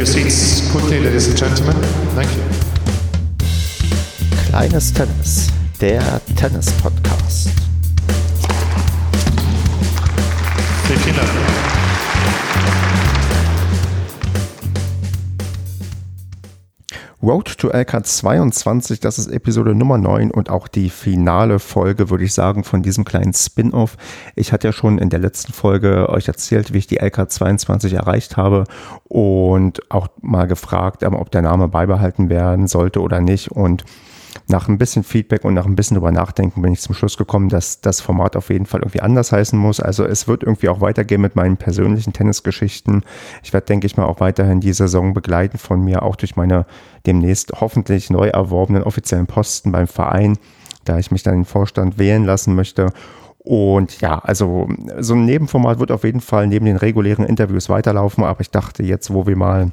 your seats quickly, ladies and gentlemen. Thank you. Kleines Tennis, der Tennis-Podcast. Vielen Dank. Road to LK 22, das ist Episode Nummer 9 und auch die finale Folge, würde ich sagen, von diesem kleinen Spin-off. Ich hatte ja schon in der letzten Folge euch erzählt, wie ich die LK 22 erreicht habe und auch mal gefragt, ähm, ob der Name beibehalten werden sollte oder nicht und nach ein bisschen Feedback und nach ein bisschen drüber nachdenken bin ich zum Schluss gekommen, dass das Format auf jeden Fall irgendwie anders heißen muss. Also es wird irgendwie auch weitergehen mit meinen persönlichen Tennisgeschichten. Ich werde, denke ich mal, auch weiterhin die Saison begleiten von mir, auch durch meine demnächst hoffentlich neu erworbenen offiziellen Posten beim Verein, da ich mich dann in den Vorstand wählen lassen möchte. Und ja, also so ein Nebenformat wird auf jeden Fall neben den regulären Interviews weiterlaufen, aber ich dachte jetzt, wo wir mal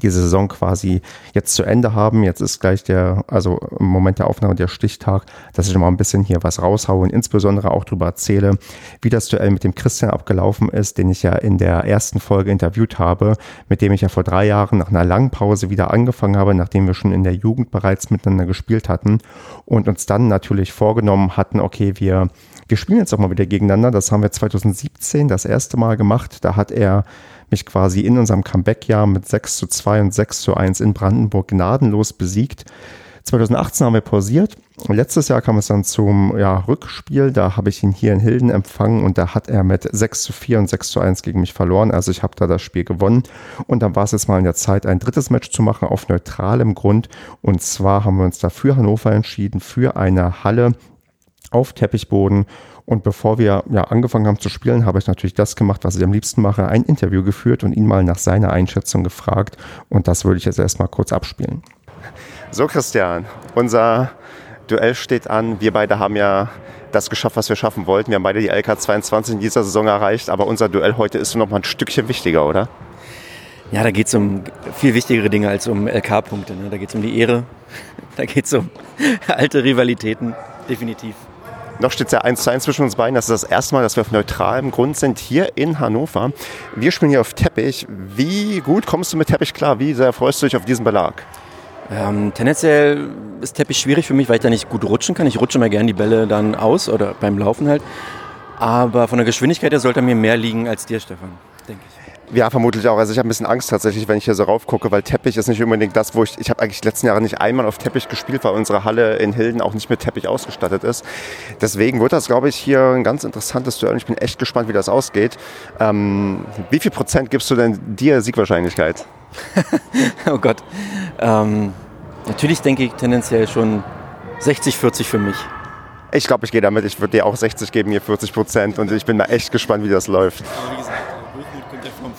diese Saison quasi jetzt zu Ende haben. Jetzt ist gleich der, also im Moment der Aufnahme der Stichtag, dass ich mal ein bisschen hier was raushaue und insbesondere auch darüber erzähle, wie das Duell mit dem Christian abgelaufen ist, den ich ja in der ersten Folge interviewt habe, mit dem ich ja vor drei Jahren nach einer langen Pause wieder angefangen habe, nachdem wir schon in der Jugend bereits miteinander gespielt hatten und uns dann natürlich vorgenommen hatten, okay, wir wir spielen jetzt auch mal wieder gegeneinander. Das haben wir 2017 das erste Mal gemacht. Da hat er mich quasi in unserem Comeback-Jahr mit 6 zu 2 und 6 zu 1 in Brandenburg gnadenlos besiegt. 2018 haben wir pausiert. Letztes Jahr kam es dann zum ja, Rückspiel. Da habe ich ihn hier in Hilden empfangen und da hat er mit 6 zu 4 und 6 zu 1 gegen mich verloren. Also ich habe da das Spiel gewonnen. Und dann war es jetzt mal in der Zeit, ein drittes Match zu machen auf neutralem Grund. Und zwar haben wir uns da für Hannover entschieden, für eine Halle auf Teppichboden und bevor wir ja, angefangen haben zu spielen, habe ich natürlich das gemacht, was ich am liebsten mache, ein Interview geführt und ihn mal nach seiner Einschätzung gefragt. Und das würde ich jetzt erstmal kurz abspielen. So, Christian, unser Duell steht an. Wir beide haben ja das geschafft, was wir schaffen wollten. Wir haben beide die LK 22 in dieser Saison erreicht, aber unser Duell heute ist noch mal ein Stückchen wichtiger, oder? Ja, da geht es um viel wichtigere Dinge als um LK-Punkte. Ne? Da geht es um die Ehre, da geht es um alte Rivalitäten, definitiv. Noch steht es ja 1 zu 1 zwischen uns beiden. Das ist das erste Mal, dass wir auf neutralem Grund sind hier in Hannover. Wir spielen hier auf Teppich. Wie gut kommst du mit Teppich klar? Wie sehr freust du dich auf diesen Belag? Ähm, tendenziell ist Teppich schwierig für mich, weil ich da nicht gut rutschen kann. Ich rutsche mal gerne die Bälle dann aus oder beim Laufen halt. Aber von der Geschwindigkeit her sollte er mir mehr liegen als dir, Stefan, denke ich. Ja, vermutlich auch. Also ich habe ein bisschen Angst tatsächlich, wenn ich hier so raufgucke, weil Teppich ist nicht unbedingt das, wo ich, ich habe eigentlich die letzten Jahre nicht einmal auf Teppich gespielt, weil unsere Halle in Hilden auch nicht mit Teppich ausgestattet ist. Deswegen wird das, glaube ich, hier ein ganz interessantes Duell. Ich bin echt gespannt, wie das ausgeht. Ähm, wie viel Prozent gibst du denn dir Siegwahrscheinlichkeit? oh Gott. Ähm, natürlich denke ich tendenziell schon 60, 40 für mich. Ich glaube, ich gehe damit. Ich würde dir auch 60 geben, mir 40 Prozent. Und ich bin mal echt gespannt, wie das läuft. Aber wie gesagt,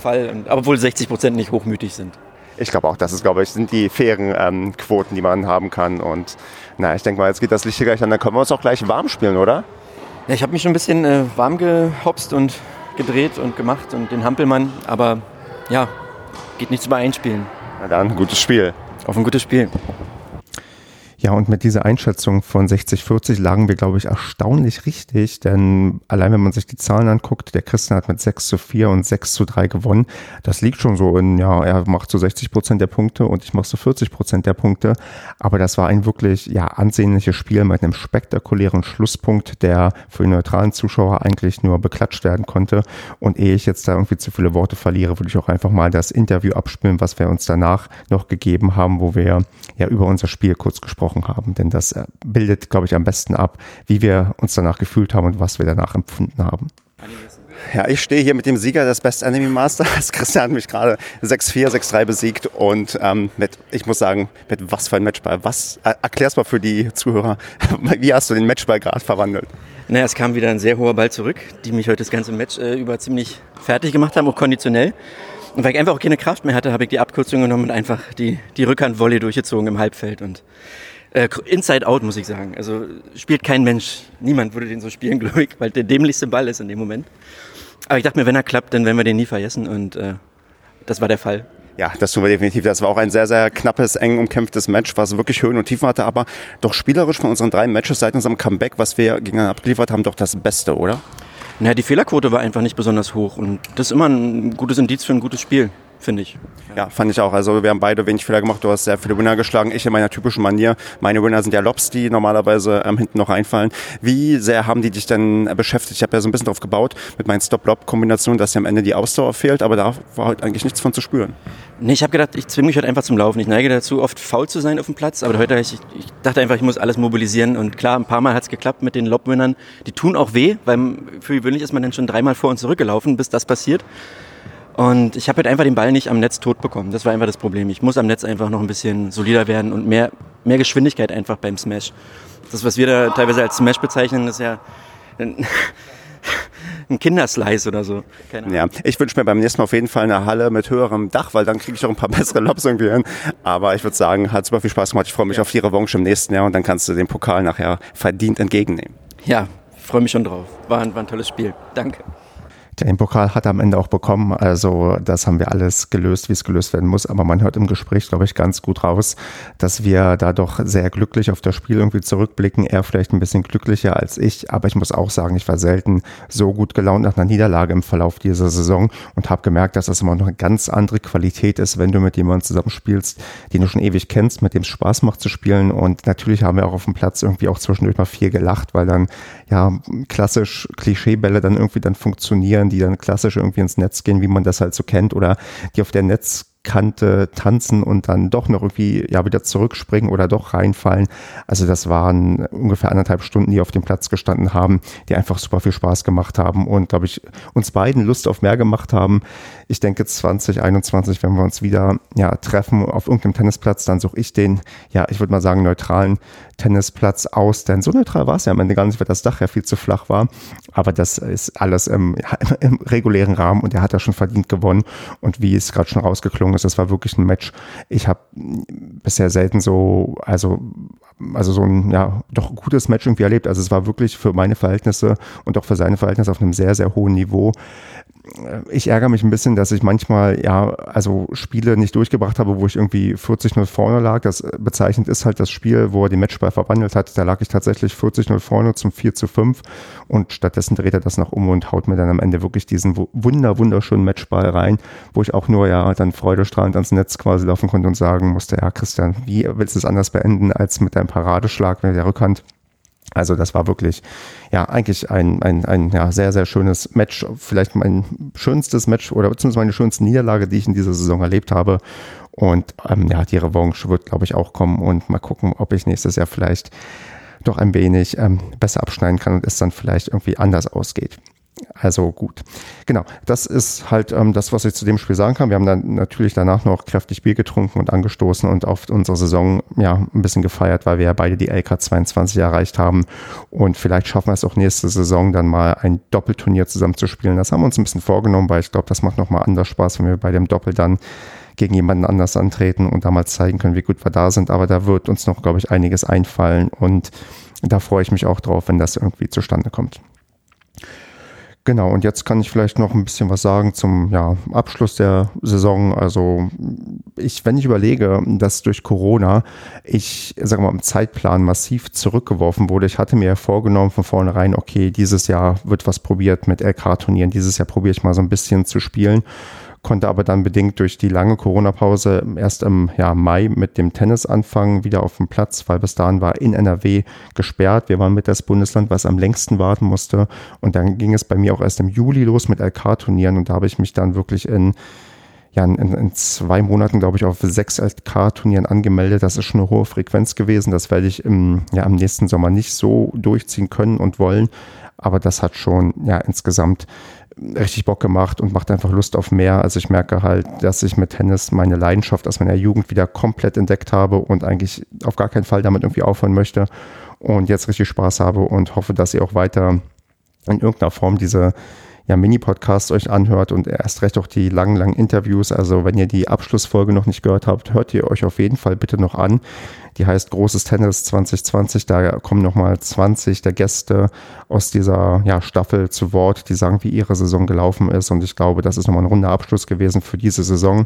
Fall, und, obwohl 60 Prozent nicht hochmütig sind. Ich glaube auch, das ist, glaube ich, sind die fairen ähm, Quoten, die man haben kann. Und na, ich denke mal, jetzt geht das Licht hier gleich an, dann können wir uns auch gleich warm spielen, oder? Ja, ich habe mich schon ein bisschen äh, warm gehopst und gedreht und gemacht und den Hampelmann, aber ja, geht nichts über einspielen. Na dann, gutes Spiel. Auf ein gutes Spiel. Ja, und mit dieser Einschätzung von 60-40 lagen wir, glaube ich, erstaunlich richtig, denn allein wenn man sich die Zahlen anguckt, der Christian hat mit 6 zu 4 und 6 zu 3 gewonnen. Das liegt schon so in, ja, er macht so 60 Prozent der Punkte und ich mache so 40 Prozent der Punkte. Aber das war ein wirklich, ja, ansehnliches Spiel mit einem spektakulären Schlusspunkt, der für die neutralen Zuschauer eigentlich nur beklatscht werden konnte. Und ehe ich jetzt da irgendwie zu viele Worte verliere, würde ich auch einfach mal das Interview abspielen, was wir uns danach noch gegeben haben, wo wir ja über unser Spiel kurz gesprochen gesprochen haben. Denn das äh, bildet, glaube ich, am besten ab, wie wir uns danach gefühlt haben und was wir danach empfunden haben. Ja, ich stehe hier mit dem Sieger des Best Enemy Masters. Christian hat mich gerade 6-4, 6-3 besiegt und ähm, mit, ich muss sagen, mit was für ein Matchball. Was, äh, erklär's mal für die Zuhörer. Wie hast du den Matchball gerade verwandelt? Naja, es kam wieder ein sehr hoher Ball zurück, die mich heute das ganze Match äh, über ziemlich fertig gemacht haben, auch konditionell. Und weil ich einfach auch keine Kraft mehr hatte, habe ich die Abkürzung genommen und einfach die, die Rückhand-Volley durchgezogen im Halbfeld. Und äh, Inside Out, muss ich sagen. Also spielt kein Mensch. Niemand würde den so spielen, glaube ich, weil der dämlichste Ball ist in dem Moment. Aber ich dachte mir, wenn er klappt, dann werden wir den nie vergessen. Und äh, das war der Fall. Ja, das tun wir definitiv. Das war auch ein sehr, sehr knappes, eng umkämpftes Match, was wirklich Höhen und Tiefen hatte, aber doch spielerisch von unseren drei Matches seit unserem Comeback, was wir gegeneinander abgeliefert haben, doch das Beste, oder? Naja, die Fehlerquote war einfach nicht besonders hoch und das ist immer ein gutes Indiz für ein gutes Spiel, finde ich. Ja, fand ich auch. Also wir haben beide wenig Fehler gemacht. Du hast sehr viele Winner geschlagen. Ich in meiner typischen Manier. Meine Winner sind ja Lobs, die normalerweise ähm, hinten noch reinfallen. Wie sehr haben die dich denn beschäftigt? Ich habe ja so ein bisschen drauf gebaut mit meinen Stop-Lob-Kombinationen, dass ja am Ende die Ausdauer fehlt, aber da war halt eigentlich nichts von zu spüren. Nee, ich habe gedacht, ich zwinge mich heute einfach zum Laufen. Ich neige dazu, oft faul zu sein auf dem Platz, aber heute ich, ich dachte einfach, ich muss alles mobilisieren und klar, ein paar Mal hat es geklappt mit den Lobwinnern. Die tun auch weh, weil für gewöhnlich ist man dann schon dreimal vor und zurückgelaufen, bis das passiert. Und ich habe halt einfach den Ball nicht am Netz tot bekommen. Das war einfach das Problem. Ich muss am Netz einfach noch ein bisschen solider werden und mehr, mehr Geschwindigkeit einfach beim Smash. Das, was wir da teilweise als Smash bezeichnen, ist ja ein, Kinderslice oder so. ja, ich wünsche mir beim nächsten Mal auf jeden Fall eine Halle mit höherem Dach, weil dann kriege ich auch ein paar bessere Lobs irgendwie hin. Aber ich würde sagen, hat super viel Spaß gemacht. Ich freue mich ja. auf die Revanche im nächsten Jahr und dann kannst du den Pokal nachher verdient entgegennehmen. Ja, freue mich schon drauf. War ein, war ein tolles Spiel. Danke. Den Pokal hat er am Ende auch bekommen. Also das haben wir alles gelöst, wie es gelöst werden muss. Aber man hört im Gespräch, glaube ich, ganz gut raus, dass wir da doch sehr glücklich auf das Spiel irgendwie zurückblicken. Er vielleicht ein bisschen glücklicher als ich. Aber ich muss auch sagen, ich war selten so gut gelaunt nach einer Niederlage im Verlauf dieser Saison und habe gemerkt, dass das immer noch eine ganz andere Qualität ist, wenn du mit jemandem zusammenspielst, den du schon ewig kennst, mit dem es Spaß macht zu spielen. Und natürlich haben wir auch auf dem Platz irgendwie auch zwischendurch mal viel gelacht, weil dann ja klassisch Klischeebälle dann irgendwie dann funktionieren die dann klassisch irgendwie ins Netz gehen, wie man das halt so kennt, oder die auf der Netz Kante tanzen und dann doch noch irgendwie ja wieder zurückspringen oder doch reinfallen. Also das waren ungefähr anderthalb Stunden, die auf dem Platz gestanden haben, die einfach super viel Spaß gemacht haben und glaube ich uns beiden Lust auf mehr gemacht haben. Ich denke 2021, wenn wir uns wieder ja treffen auf irgendeinem Tennisplatz, dann suche ich den ja ich würde mal sagen neutralen Tennisplatz aus, denn so neutral war es ja am Ende gar nicht, weil das Dach ja viel zu flach war. Aber das ist alles im, im regulären Rahmen und er hat ja schon verdient gewonnen. Und wie es gerade schon rausgeklungen ist, das war wirklich ein Match. Ich habe bisher selten so, also also so ein ja doch gutes Match irgendwie erlebt. Also es war wirklich für meine Verhältnisse und auch für seine Verhältnisse auf einem sehr sehr hohen Niveau ich ärgere mich ein bisschen, dass ich manchmal ja, also Spiele nicht durchgebracht habe, wo ich irgendwie 40-0 vorne lag. Das bezeichnend ist halt das Spiel, wo er den Matchball verwandelt hat. Da lag ich tatsächlich 40-0 vorne zum 4 zu 5 und stattdessen dreht er das noch um und haut mir dann am Ende wirklich diesen wunder, wunderschönen Matchball rein, wo ich auch nur ja dann freudestrahlend ans Netz quasi laufen konnte und sagen musste, ja Christian, wie willst du es anders beenden als mit deinem Paradeschlag mit der Rückhand? Also das war wirklich, ja, eigentlich ein, ein, ein ja, sehr, sehr schönes Match. Vielleicht mein schönstes Match oder beziehungsweise meine schönste Niederlage, die ich in dieser Saison erlebt habe. Und ähm, ja, die Revanche wird, glaube ich, auch kommen und mal gucken, ob ich nächstes Jahr vielleicht doch ein wenig ähm, besser abschneiden kann und es dann vielleicht irgendwie anders ausgeht. Also gut. Genau, das ist halt ähm, das, was ich zu dem Spiel sagen kann. Wir haben dann natürlich danach noch kräftig Bier getrunken und angestoßen und auf unsere Saison ja ein bisschen gefeiert, weil wir ja beide die LK 22 erreicht haben. Und vielleicht schaffen wir es auch nächste Saison dann mal ein Doppelturnier zusammen zu spielen. Das haben wir uns ein bisschen vorgenommen, weil ich glaube, das macht nochmal anders Spaß, wenn wir bei dem Doppel dann gegen jemanden anders antreten und damals zeigen können, wie gut wir da sind. Aber da wird uns noch, glaube ich, einiges einfallen und da freue ich mich auch drauf, wenn das irgendwie zustande kommt. Genau, und jetzt kann ich vielleicht noch ein bisschen was sagen zum ja, Abschluss der Saison. Also ich, wenn ich überlege, dass durch Corona ich, sag mal, im Zeitplan massiv zurückgeworfen wurde. Ich hatte mir ja vorgenommen von vornherein, okay, dieses Jahr wird was probiert mit LK-Turnieren. Dieses Jahr probiere ich mal so ein bisschen zu spielen konnte aber dann bedingt durch die lange Corona-Pause erst im ja, Mai mit dem Tennis anfangen, wieder auf dem Platz, weil bis dahin war in NRW gesperrt. Wir waren mit das Bundesland, was am längsten warten musste. Und dann ging es bei mir auch erst im Juli los mit LK-Turnieren und da habe ich mich dann wirklich in ja, in, in zwei Monaten, glaube ich, auf sechs LK-Turnieren angemeldet. Das ist schon eine hohe Frequenz gewesen. Das werde ich im, ja, im nächsten Sommer nicht so durchziehen können und wollen. Aber das hat schon ja insgesamt richtig Bock gemacht und macht einfach Lust auf mehr. Also ich merke halt, dass ich mit Tennis meine Leidenschaft aus meiner Jugend wieder komplett entdeckt habe und eigentlich auf gar keinen Fall damit irgendwie aufhören möchte und jetzt richtig Spaß habe und hoffe, dass ihr auch weiter in irgendeiner Form diese ja, Mini-Podcasts euch anhört und erst recht auch die langen, langen Interviews. Also wenn ihr die Abschlussfolge noch nicht gehört habt, hört ihr euch auf jeden Fall bitte noch an. Die heißt Großes Tennis 2020. Da kommen nochmal 20 der Gäste aus dieser ja, Staffel zu Wort, die sagen, wie ihre Saison gelaufen ist. Und ich glaube, das ist nochmal ein runder Abschluss gewesen für diese Saison,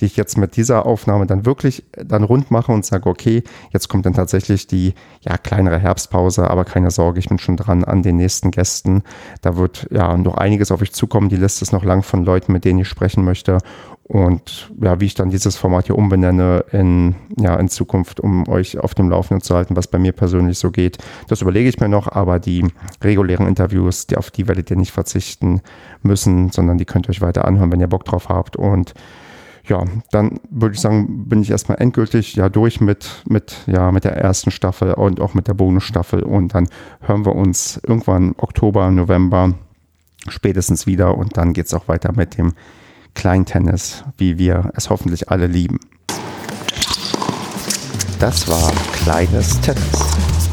die ich jetzt mit dieser Aufnahme dann wirklich dann rund mache und sage, okay, jetzt kommt dann tatsächlich die ja, kleinere Herbstpause, aber keine Sorge, ich bin schon dran an den nächsten Gästen. Da wird ja noch einiges auf euch zukommen. Die Liste ist noch lang von Leuten, mit denen ich sprechen möchte. Und ja, wie ich dann dieses Format hier umbenenne in, ja, in Zukunft, um euch auf dem Laufenden zu halten, was bei mir persönlich so geht, das überlege ich mir noch, aber die regulären Interviews, die, auf die werdet ihr nicht verzichten müssen, sondern die könnt ihr euch weiter anhören, wenn ihr Bock drauf habt. Und ja, dann würde ich sagen, bin ich erstmal endgültig ja durch mit, mit, ja, mit der ersten Staffel und auch mit der Bonusstaffel. Und dann hören wir uns irgendwann Oktober, November spätestens wieder und dann geht es auch weiter mit dem Kleintennis, wie wir es hoffentlich alle lieben. Das war Kleines Tennis.